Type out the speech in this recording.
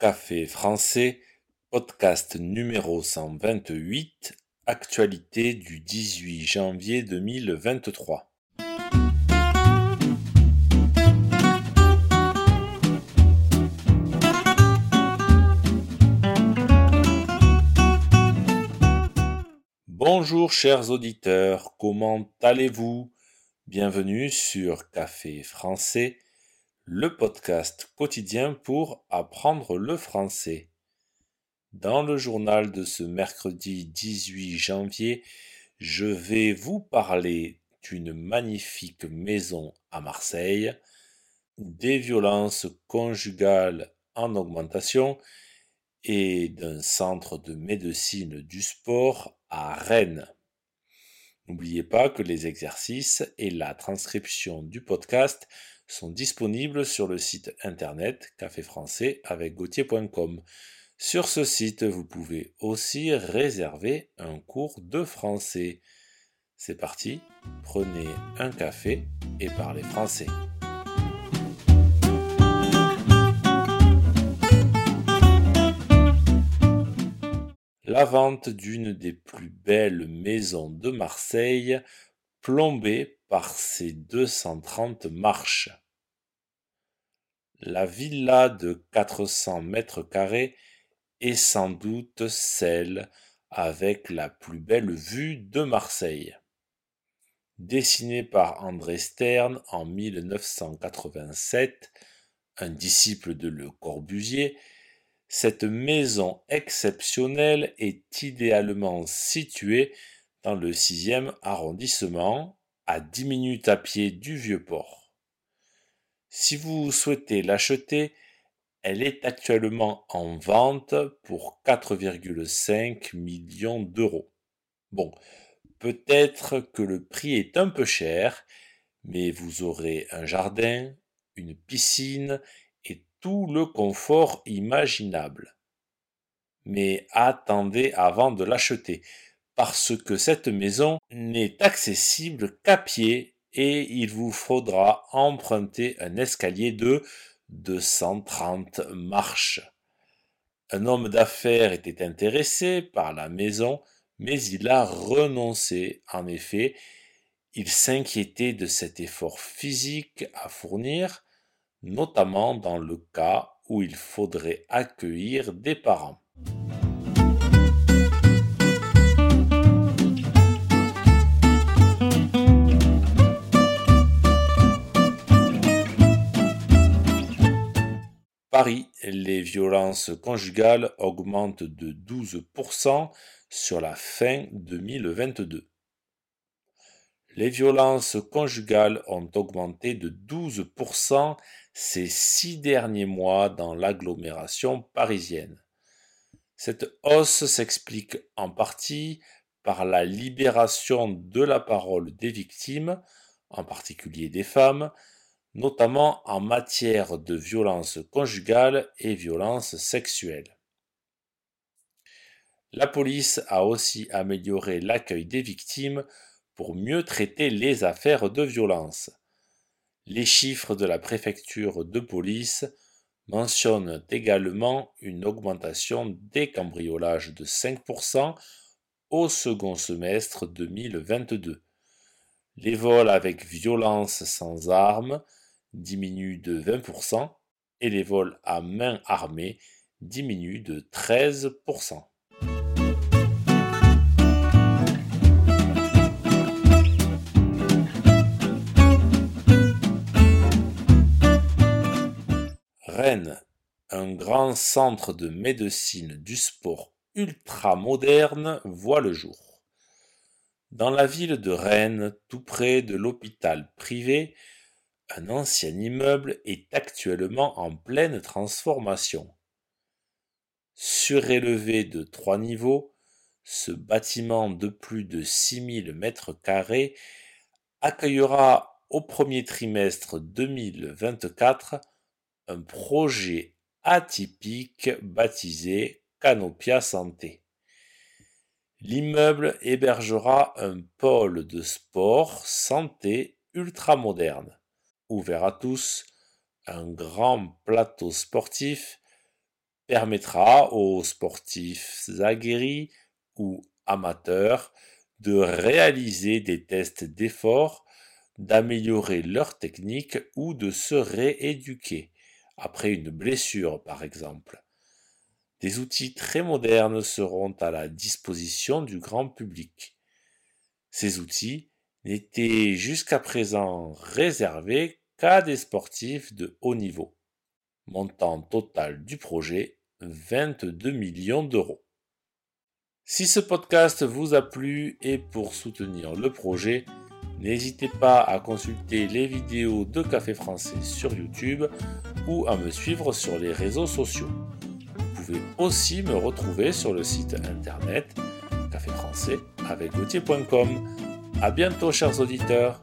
Café français, podcast numéro 128, actualité du 18 janvier 2023. Bonjour chers auditeurs, comment allez-vous? Bienvenue sur Café français le podcast quotidien pour apprendre le français. Dans le journal de ce mercredi 18 janvier, je vais vous parler d'une magnifique maison à Marseille, des violences conjugales en augmentation et d'un centre de médecine du sport à Rennes. N'oubliez pas que les exercices et la transcription du podcast sont disponibles sur le site internet café français avec gauthier.com. Sur ce site, vous pouvez aussi réserver un cours de français. C'est parti, prenez un café et parlez français. La vente d'une des plus belles maisons de Marseille, plombée par ses 230 marches. La villa de 400 mètres carrés est sans doute celle avec la plus belle vue de Marseille. Dessinée par André Stern en 1987, un disciple de Le Corbusier, cette maison exceptionnelle est idéalement située dans le 6e arrondissement, à 10 minutes à pied du Vieux-Port. Si vous souhaitez l'acheter, elle est actuellement en vente pour 4,5 millions d'euros. Bon, peut-être que le prix est un peu cher, mais vous aurez un jardin, une piscine et tout le confort imaginable. Mais attendez avant de l'acheter, parce que cette maison n'est accessible qu'à pied et il vous faudra emprunter un escalier de 230 marches. Un homme d'affaires était intéressé par la maison, mais il a renoncé. En effet, il s'inquiétait de cet effort physique à fournir, notamment dans le cas où il faudrait accueillir des parents. Les violences conjugales augmentent de 12% sur la fin 2022. Les violences conjugales ont augmenté de 12% ces six derniers mois dans l'agglomération parisienne. Cette hausse s'explique en partie par la libération de la parole des victimes, en particulier des femmes, notamment en matière de violences conjugales et violences sexuelles. La police a aussi amélioré l'accueil des victimes pour mieux traiter les affaires de violence. Les chiffres de la préfecture de police mentionnent également une augmentation des cambriolages de 5% au second semestre 2022. Les vols avec violence sans armes diminue de 20% et les vols à main armée diminuent de 13%. Rennes, un grand centre de médecine du sport ultra moderne, voit le jour. Dans la ville de Rennes, tout près de l'hôpital privé, un ancien immeuble est actuellement en pleine transformation. Surélevé de trois niveaux, ce bâtiment de plus de 6000 mètres carrés accueillera au premier trimestre 2024 un projet atypique baptisé Canopia Santé. L'immeuble hébergera un pôle de sport santé ultramoderne ouvert à tous, un grand plateau sportif, permettra aux sportifs aguerris ou amateurs de réaliser des tests d'effort, d'améliorer leur technique ou de se rééduquer, après une blessure par exemple. Des outils très modernes seront à la disposition du grand public. Ces outils n'étaient jusqu'à présent réservés des sportifs de haut niveau. Montant total du projet 22 millions d'euros. Si ce podcast vous a plu et pour soutenir le projet, n'hésitez pas à consulter les vidéos de Café Français sur YouTube ou à me suivre sur les réseaux sociaux. Vous pouvez aussi me retrouver sur le site internet café français avec A bientôt chers auditeurs